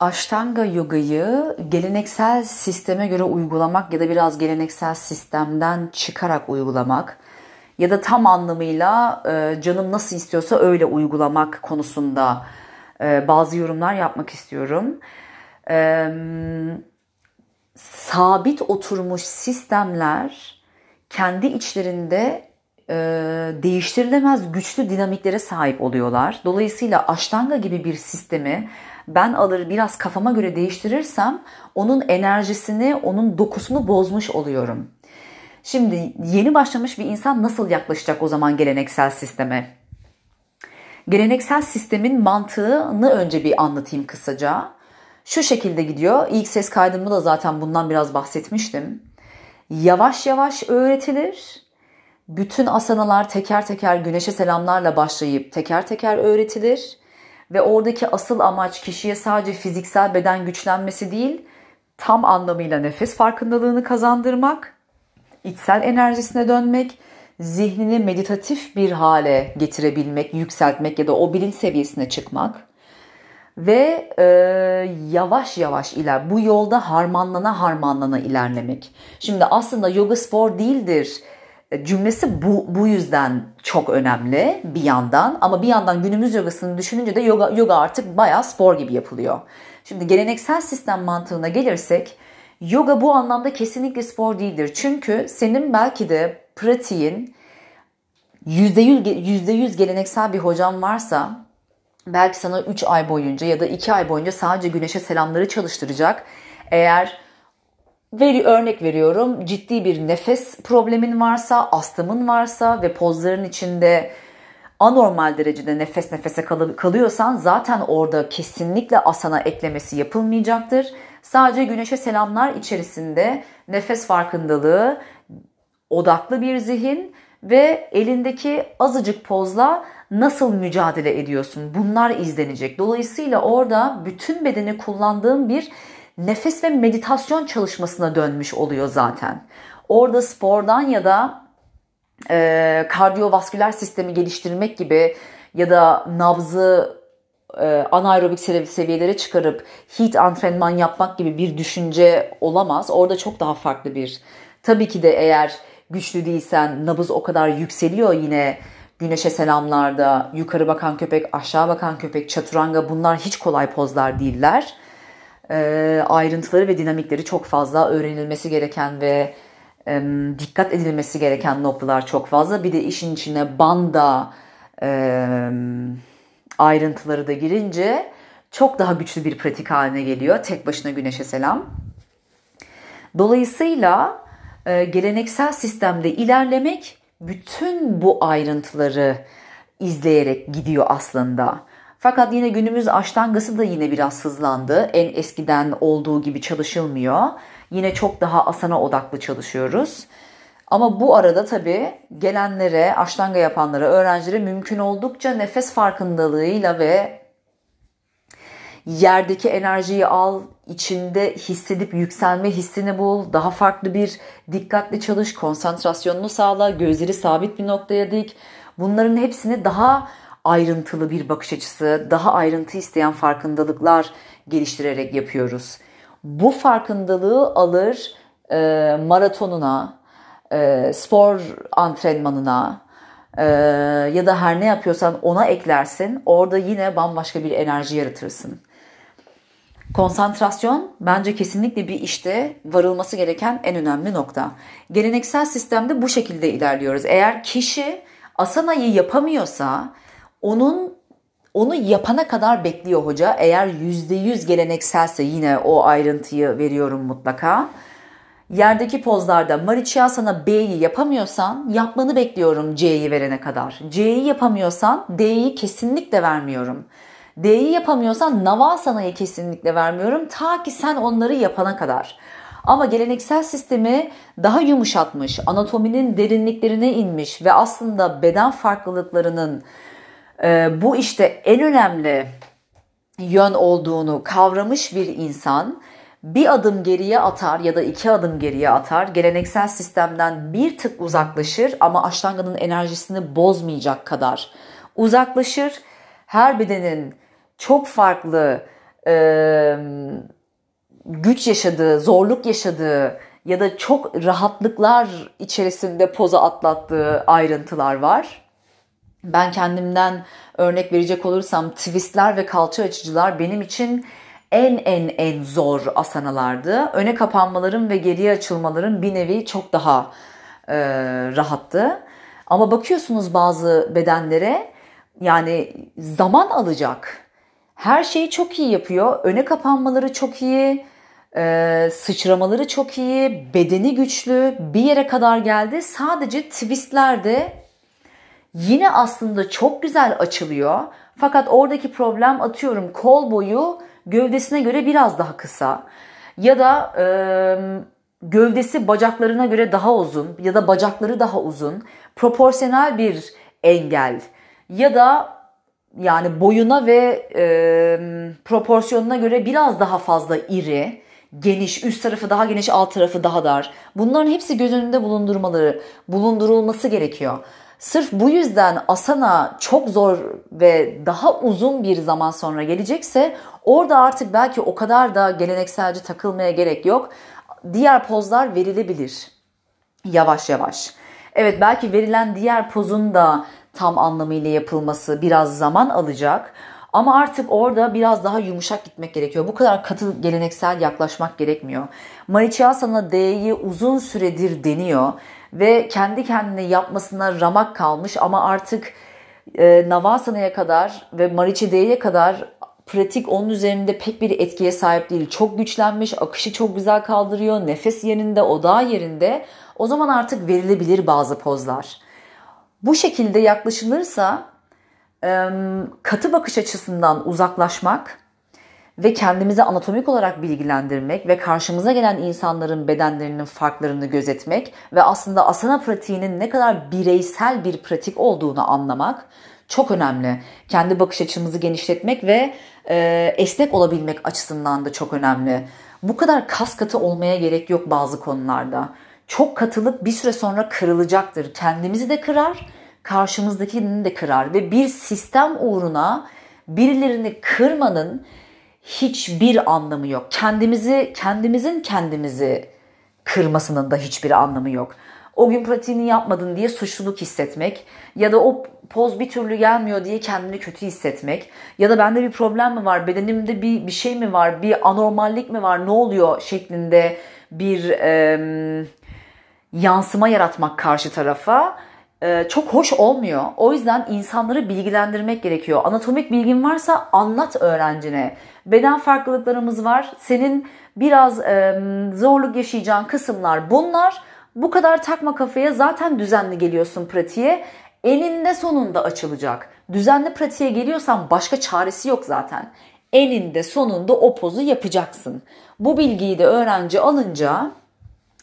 Ashtanga yogayı geleneksel sisteme göre uygulamak ya da biraz geleneksel sistemden çıkarak uygulamak ya da tam anlamıyla e, canım nasıl istiyorsa öyle uygulamak konusunda e, bazı yorumlar yapmak istiyorum. E, sabit oturmuş sistemler kendi içlerinde değiştirilemez güçlü dinamiklere sahip oluyorlar. Dolayısıyla Ashtanga gibi bir sistemi ben alır biraz kafama göre değiştirirsem onun enerjisini, onun dokusunu bozmuş oluyorum. Şimdi yeni başlamış bir insan nasıl yaklaşacak o zaman geleneksel sisteme? Geleneksel sistemin mantığını önce bir anlatayım kısaca. Şu şekilde gidiyor. İlk ses kaydımda da zaten bundan biraz bahsetmiştim. Yavaş yavaş öğretilir. Bütün asanalar teker teker güneşe selamlarla başlayıp teker teker öğretilir. Ve oradaki asıl amaç kişiye sadece fiziksel beden güçlenmesi değil, tam anlamıyla nefes farkındalığını kazandırmak, içsel enerjisine dönmek, zihnini meditatif bir hale getirebilmek, yükseltmek ya da o bilinç seviyesine çıkmak ve e, yavaş yavaş iler bu yolda harmanlana harmanlana ilerlemek. Şimdi aslında yoga spor değildir cümlesi bu, bu yüzden çok önemli bir yandan ama bir yandan günümüz yogasını düşününce de yoga, yoga artık bayağı spor gibi yapılıyor. Şimdi geleneksel sistem mantığına gelirsek yoga bu anlamda kesinlikle spor değildir. Çünkü senin belki de pratiğin %100, %100 geleneksel bir hocam varsa belki sana 3 ay boyunca ya da 2 ay boyunca sadece güneşe selamları çalıştıracak. Eğer Veri örnek veriyorum ciddi bir nefes problemin varsa, astımın varsa ve pozların içinde anormal derecede nefes nefese kalıyorsan zaten orada kesinlikle asana eklemesi yapılmayacaktır. Sadece güneşe selamlar içerisinde nefes farkındalığı, odaklı bir zihin ve elindeki azıcık pozla nasıl mücadele ediyorsun? Bunlar izlenecek. Dolayısıyla orada bütün bedeni kullandığım bir nefes ve meditasyon çalışmasına dönmüş oluyor zaten. Orada spordan ya da e, kardiyovasküler sistemi geliştirmek gibi ya da nabzı e, anaerobik seviyelere çıkarıp heat antrenman yapmak gibi bir düşünce olamaz. Orada çok daha farklı bir. Tabii ki de eğer güçlü değilsen nabız o kadar yükseliyor yine güneşe selamlarda yukarı bakan köpek aşağı bakan köpek çaturanga bunlar hiç kolay pozlar değiller e, ayrıntıları ve dinamikleri çok fazla öğrenilmesi gereken ve e, dikkat edilmesi gereken noktalar çok fazla. Bir de işin içine banda e, ayrıntıları da girince çok daha güçlü bir pratik haline geliyor. Tek başına güneşe selam. Dolayısıyla e, geleneksel sistemde ilerlemek bütün bu ayrıntıları izleyerek gidiyor aslında. Fakat yine günümüz aştangası da yine biraz hızlandı. En eskiden olduğu gibi çalışılmıyor. Yine çok daha asana odaklı çalışıyoruz. Ama bu arada tabii gelenlere, aştanga yapanlara, öğrencilere mümkün oldukça nefes farkındalığıyla ve yerdeki enerjiyi al, içinde hissedip yükselme hissini bul, daha farklı bir dikkatli çalış, konsantrasyonunu sağla, gözleri sabit bir noktaya dik. Bunların hepsini daha ayrıntılı bir bakış açısı, daha ayrıntı isteyen farkındalıklar geliştirerek yapıyoruz. Bu farkındalığı alır e, maratonuna, e, spor antrenmanına e, ya da her ne yapıyorsan ona eklersin. Orada yine bambaşka bir enerji yaratırsın. Konsantrasyon bence kesinlikle bir işte varılması gereken en önemli nokta. Geleneksel sistemde bu şekilde ilerliyoruz. Eğer kişi asanayı yapamıyorsa onun onu yapana kadar bekliyor hoca. Eğer yüzde yüz gelenekselse yine o ayrıntıyı veriyorum mutlaka. Yerdeki pozlarda Marichiyasana B'yi yapamıyorsan yapmanı bekliyorum C'yi verene kadar. C'yi yapamıyorsan D'yi kesinlikle vermiyorum. D'yi yapamıyorsan Navasana'yı kesinlikle vermiyorum ta ki sen onları yapana kadar. Ama geleneksel sistemi daha yumuşatmış, anatominin derinliklerine inmiş ve aslında beden farklılıklarının bu işte en önemli yön olduğunu kavramış bir insan bir adım geriye atar ya da iki adım geriye atar. Geleneksel sistemden bir tık uzaklaşır ama aştanganın enerjisini bozmayacak kadar uzaklaşır. Her bedenin çok farklı e, güç yaşadığı, zorluk yaşadığı ya da çok rahatlıklar içerisinde poza atlattığı ayrıntılar var. Ben kendimden örnek verecek olursam twistler ve kalça açıcılar benim için en en en zor asanalardı. Öne kapanmalarım ve geriye açılmalarım bir nevi çok daha e, rahattı. Ama bakıyorsunuz bazı bedenlere yani zaman alacak. Her şeyi çok iyi yapıyor. Öne kapanmaları çok iyi. E, sıçramaları çok iyi. Bedeni güçlü. Bir yere kadar geldi. Sadece twistlerde yine aslında çok güzel açılıyor. Fakat oradaki problem atıyorum kol boyu gövdesine göre biraz daha kısa. Ya da e, gövdesi bacaklarına göre daha uzun ya da bacakları daha uzun. Proporsiyonel bir engel. Ya da yani boyuna ve e, proporsiyonuna göre biraz daha fazla iri, geniş, üst tarafı daha geniş, alt tarafı daha dar. Bunların hepsi göz önünde bulundurmaları, bulundurulması gerekiyor. Sırf bu yüzden asana çok zor ve daha uzun bir zaman sonra gelecekse orada artık belki o kadar da gelenekselci takılmaya gerek yok. Diğer pozlar verilebilir yavaş yavaş. Evet belki verilen diğer pozun da tam anlamıyla yapılması biraz zaman alacak. Ama artık orada biraz daha yumuşak gitmek gerekiyor. Bu kadar katı geleneksel yaklaşmak gerekmiyor. Marichasana D'yi uzun süredir deniyor ve kendi kendine yapmasına ramak kalmış ama artık e, Navasana'ya kadar ve Marichi kadar pratik onun üzerinde pek bir etkiye sahip değil. Çok güçlenmiş, akışı çok güzel kaldırıyor, nefes yerinde, odağı yerinde. O zaman artık verilebilir bazı pozlar. Bu şekilde yaklaşılırsa katı bakış açısından uzaklaşmak ve kendimizi anatomik olarak bilgilendirmek ve karşımıza gelen insanların bedenlerinin farklarını gözetmek ve aslında asana pratiğinin ne kadar bireysel bir pratik olduğunu anlamak çok önemli. Kendi bakış açımızı genişletmek ve e, esnek olabilmek açısından da çok önemli. Bu kadar kas katı olmaya gerek yok bazı konularda. Çok katılık bir süre sonra kırılacaktır. Kendimizi de kırar, karşımızdakini de kırar ve bir sistem uğruna birilerini kırmanın hiçbir anlamı yok. Kendimizi kendimizin kendimizi kırmasının da hiçbir anlamı yok. O gün pratiğini yapmadın diye suçluluk hissetmek ya da o poz bir türlü gelmiyor diye kendini kötü hissetmek ya da bende bir problem mi var, bedenimde bir bir şey mi var, bir anormallik mi var, ne oluyor şeklinde bir e, yansıma yaratmak karşı tarafa çok hoş olmuyor. O yüzden insanları bilgilendirmek gerekiyor. Anatomik bilgin varsa anlat öğrencine. Beden farklılıklarımız var. Senin biraz e, zorluk yaşayacağın kısımlar bunlar. Bu kadar takma kafaya zaten düzenli geliyorsun pratiğe. Eninde sonunda açılacak. Düzenli pratiğe geliyorsan başka çaresi yok zaten. Eninde sonunda o pozu yapacaksın. Bu bilgiyi de öğrenci alınca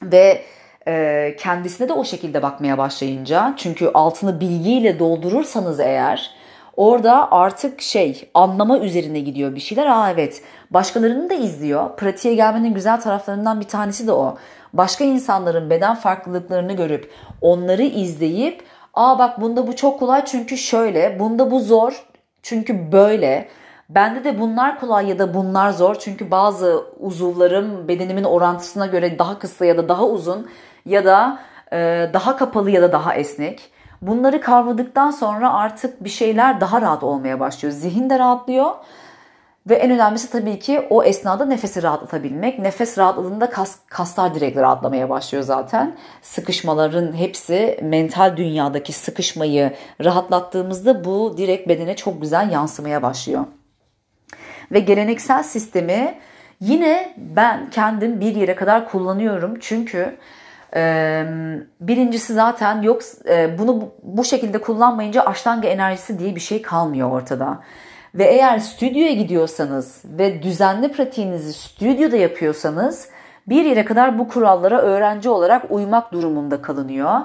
ve kendisine de o şekilde bakmaya başlayınca çünkü altını bilgiyle doldurursanız eğer orada artık şey anlama üzerine gidiyor bir şeyler. Aa evet başkalarını da izliyor. Pratiğe gelmenin güzel taraflarından bir tanesi de o. Başka insanların beden farklılıklarını görüp onları izleyip aa bak bunda bu çok kolay çünkü şöyle bunda bu zor çünkü böyle Bende de bunlar kolay ya da bunlar zor. Çünkü bazı uzuvlarım bedenimin orantısına göre daha kısa ya da daha uzun ya da e, daha kapalı ya da daha esnek. Bunları kavradıktan sonra artık bir şeyler daha rahat olmaya başlıyor. Zihin de rahatlıyor. Ve en önemlisi tabii ki o esnada nefesi rahatlatabilmek. Nefes rahatladığında kas, kaslar direkt rahatlamaya başlıyor zaten. Sıkışmaların hepsi mental dünyadaki sıkışmayı rahatlattığımızda bu direkt bedene çok güzel yansımaya başlıyor. Ve geleneksel sistemi yine ben kendim bir yere kadar kullanıyorum. Çünkü birincisi zaten yok bunu bu şekilde kullanmayınca aştanga enerjisi diye bir şey kalmıyor ortada. Ve eğer stüdyoya gidiyorsanız ve düzenli pratiğinizi stüdyoda yapıyorsanız bir yere kadar bu kurallara öğrenci olarak uymak durumunda kalınıyor.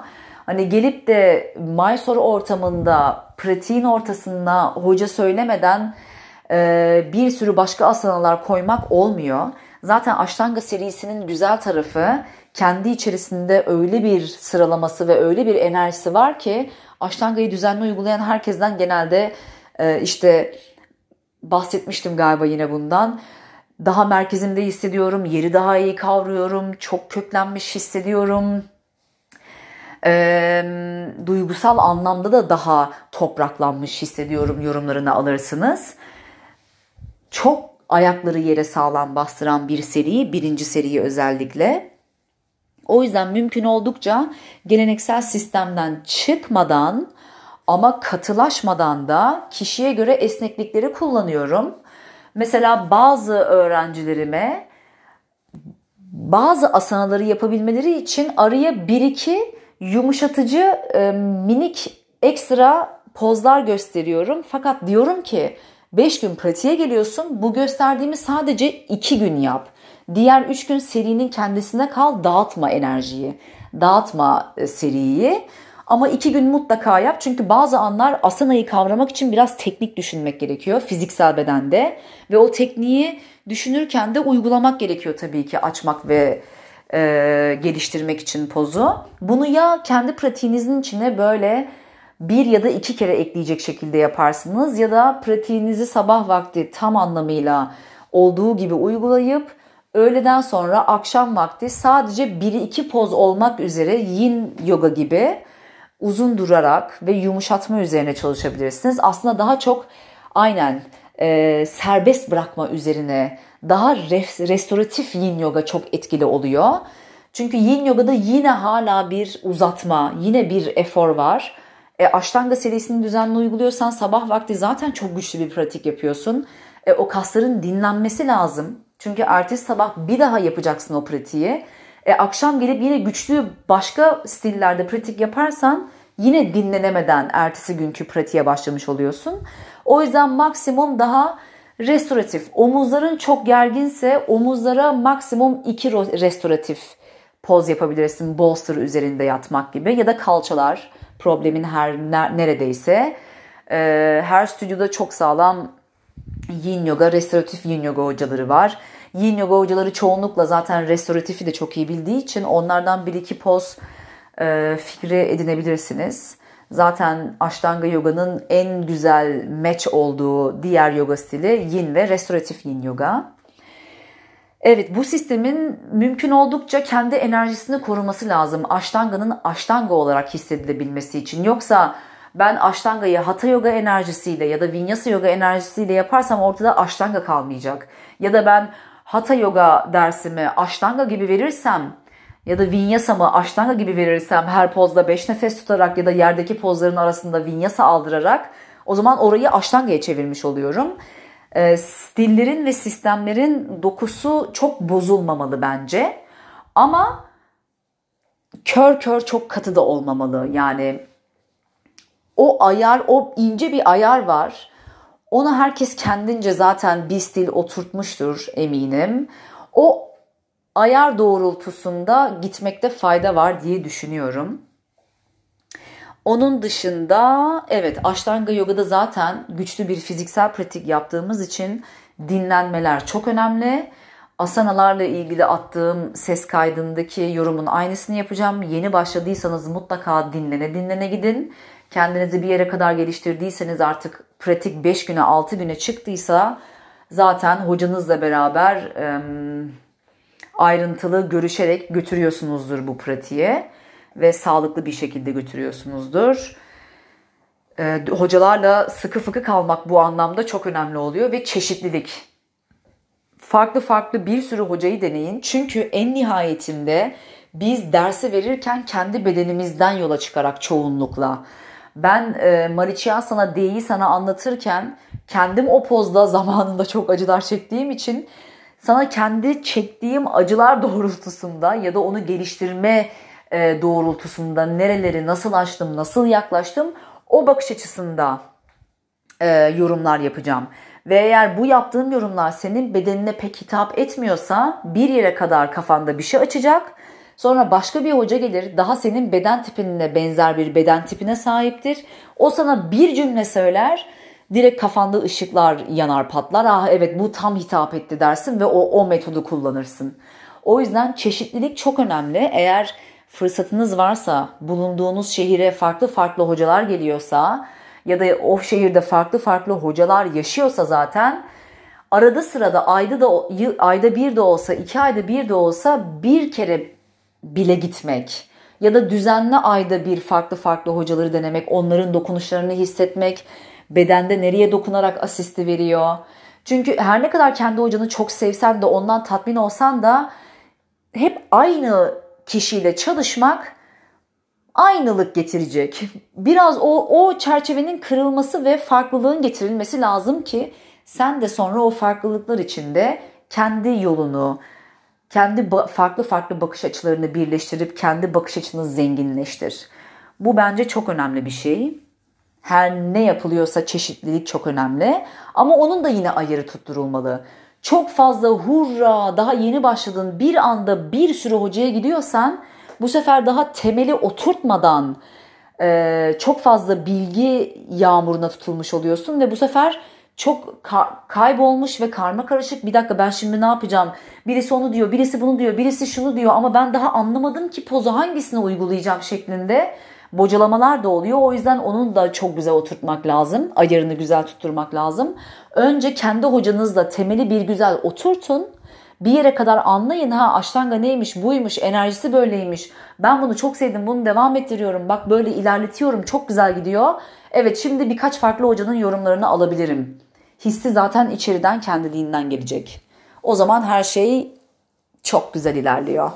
Hani gelip de Mysore ortamında pratiğin ortasında hoca söylemeden bir sürü başka asanalar koymak olmuyor. Zaten Ashtanga serisinin güzel tarafı kendi içerisinde öyle bir sıralaması ve öyle bir enerjisi var ki Ashtanga'yı düzenli uygulayan herkesten genelde e, işte bahsetmiştim galiba yine bundan. Daha merkezimde hissediyorum, yeri daha iyi kavruyorum, çok köklenmiş hissediyorum. E, duygusal anlamda da daha topraklanmış hissediyorum yorumlarını alırsınız. Çok ayakları yere sağlam bastıran bir seri, birinci seriyi özellikle. O yüzden mümkün oldukça geleneksel sistemden çıkmadan ama katılaşmadan da kişiye göre esneklikleri kullanıyorum. Mesela bazı öğrencilerime bazı asanaları yapabilmeleri için araya bir iki yumuşatıcı e, minik ekstra pozlar gösteriyorum. Fakat diyorum ki 5 gün pratiğe geliyorsun. Bu gösterdiğimi sadece 2 gün yap. Diğer 3 gün serinin kendisine kal. Dağıtma enerjiyi. Dağıtma e, seriyi. Ama 2 gün mutlaka yap. Çünkü bazı anlar asanayı kavramak için biraz teknik düşünmek gerekiyor. Fiziksel bedende. Ve o tekniği düşünürken de uygulamak gerekiyor tabii ki açmak ve e, geliştirmek için pozu. Bunu ya kendi pratiğinizin içine böyle bir ya da iki kere ekleyecek şekilde yaparsınız ya da pratiğinizi sabah vakti tam anlamıyla olduğu gibi uygulayıp öğleden sonra akşam vakti sadece bir iki poz olmak üzere yin yoga gibi uzun durarak ve yumuşatma üzerine çalışabilirsiniz. Aslında daha çok aynen e, serbest bırakma üzerine daha res, restoratif yin yoga çok etkili oluyor. Çünkü yin yogada yine hala bir uzatma, yine bir efor var. E, Ashtanga serisini düzenli uyguluyorsan sabah vakti zaten çok güçlü bir pratik yapıyorsun. E, o kasların dinlenmesi lazım. Çünkü ertesi sabah bir daha yapacaksın o pratiği. E, akşam gelip yine güçlü başka stillerde pratik yaparsan yine dinlenemeden ertesi günkü pratiğe başlamış oluyorsun. O yüzden maksimum daha restoratif. Omuzların çok gerginse omuzlara maksimum iki restoratif poz yapabilirsin. Bolster üzerinde yatmak gibi ya da kalçalar problemin her neredeyse. Ee, her stüdyoda çok sağlam yin yoga, restoratif yin yoga hocaları var. Yin yoga hocaları çoğunlukla zaten restoratifi de çok iyi bildiği için onlardan bir iki poz e, fikri edinebilirsiniz. Zaten Ashtanga Yoga'nın en güzel match olduğu diğer yoga stili Yin ve restoratif Yin Yoga. Evet bu sistemin mümkün oldukça kendi enerjisini koruması lazım. Ashtanga'nın Ashtanga olarak hissedilebilmesi için. Yoksa ben Ashtanga'yı Hatha Yoga enerjisiyle ya da Vinyasa Yoga enerjisiyle yaparsam ortada Ashtanga kalmayacak. Ya da ben Hatha Yoga dersimi Ashtanga gibi verirsem ya da Vinyasa'mı Ashtanga gibi verirsem her pozda 5 nefes tutarak ya da yerdeki pozların arasında Vinyasa aldırarak o zaman orayı Ashtanga'ya çevirmiş oluyorum e, stillerin ve sistemlerin dokusu çok bozulmamalı bence. Ama kör kör çok katı da olmamalı. Yani o ayar, o ince bir ayar var. Onu herkes kendince zaten bir stil oturtmuştur eminim. O ayar doğrultusunda gitmekte fayda var diye düşünüyorum. Onun dışında evet Ashtanga Yoga'da zaten güçlü bir fiziksel pratik yaptığımız için dinlenmeler çok önemli. Asanalarla ilgili attığım ses kaydındaki yorumun aynısını yapacağım. Yeni başladıysanız mutlaka dinlene dinlene gidin. Kendinizi bir yere kadar geliştirdiyseniz artık pratik 5 güne 6 güne çıktıysa zaten hocanızla beraber ayrıntılı görüşerek götürüyorsunuzdur bu pratiğe ve sağlıklı bir şekilde götürüyorsunuzdur. Ee, hocalarla sıkı fıkı kalmak bu anlamda çok önemli oluyor ve çeşitlilik. Farklı farklı bir sürü hocayı deneyin. Çünkü en nihayetinde biz dersi verirken kendi bedenimizden yola çıkarak çoğunlukla ben e, Marichyasana D'yi sana anlatırken kendim o pozda zamanında çok acılar çektiğim için sana kendi çektiğim acılar doğrultusunda ya da onu geliştirme e, doğrultusunda nereleri nasıl açtım, nasıl yaklaştım o bakış açısında e, yorumlar yapacağım. Ve eğer bu yaptığım yorumlar senin bedenine pek hitap etmiyorsa bir yere kadar kafanda bir şey açacak. Sonra başka bir hoca gelir daha senin beden tipine benzer bir beden tipine sahiptir. O sana bir cümle söyler direkt kafanda ışıklar yanar patlar. Ah evet bu tam hitap etti dersin ve o, o metodu kullanırsın. O yüzden çeşitlilik çok önemli. Eğer fırsatınız varsa, bulunduğunuz şehire farklı farklı hocalar geliyorsa ya da o şehirde farklı farklı hocalar yaşıyorsa zaten arada sırada ayda da ayda bir de olsa iki ayda bir de olsa bir kere bile gitmek ya da düzenli ayda bir farklı farklı hocaları denemek, onların dokunuşlarını hissetmek, bedende nereye dokunarak asisti veriyor. Çünkü her ne kadar kendi hocanı çok sevsen de ondan tatmin olsan da hep aynı kişiyle çalışmak aynılık getirecek. Biraz o, o çerçevenin kırılması ve farklılığın getirilmesi lazım ki sen de sonra o farklılıklar içinde kendi yolunu, kendi farklı farklı bakış açılarını birleştirip kendi bakış açını zenginleştir. Bu bence çok önemli bir şey. Her ne yapılıyorsa çeşitlilik çok önemli ama onun da yine ayarı tutturulmalı. Çok fazla hurra daha yeni başladın bir anda bir sürü hocaya gidiyorsan bu sefer daha temeli oturtmadan çok fazla bilgi yağmuruna tutulmuş oluyorsun ve bu sefer çok ka- kaybolmuş ve karma karışık bir dakika ben şimdi ne yapacağım? Birisi onu diyor, birisi bunu diyor, birisi şunu diyor ama ben daha anlamadım ki pozu hangisini uygulayacağım şeklinde bocalamalar da oluyor. O yüzden onun da çok güzel oturtmak lazım. Ayarını güzel tutturmak lazım. Önce kendi hocanızla temeli bir güzel oturtun. Bir yere kadar anlayın ha aştanga neymiş, buymuş, enerjisi böyleymiş. Ben bunu çok sevdim, bunu devam ettiriyorum. Bak böyle ilerletiyorum, çok güzel gidiyor. Evet şimdi birkaç farklı hocanın yorumlarını alabilirim hissi zaten içeriden kendiliğinden gelecek. O zaman her şey çok güzel ilerliyor.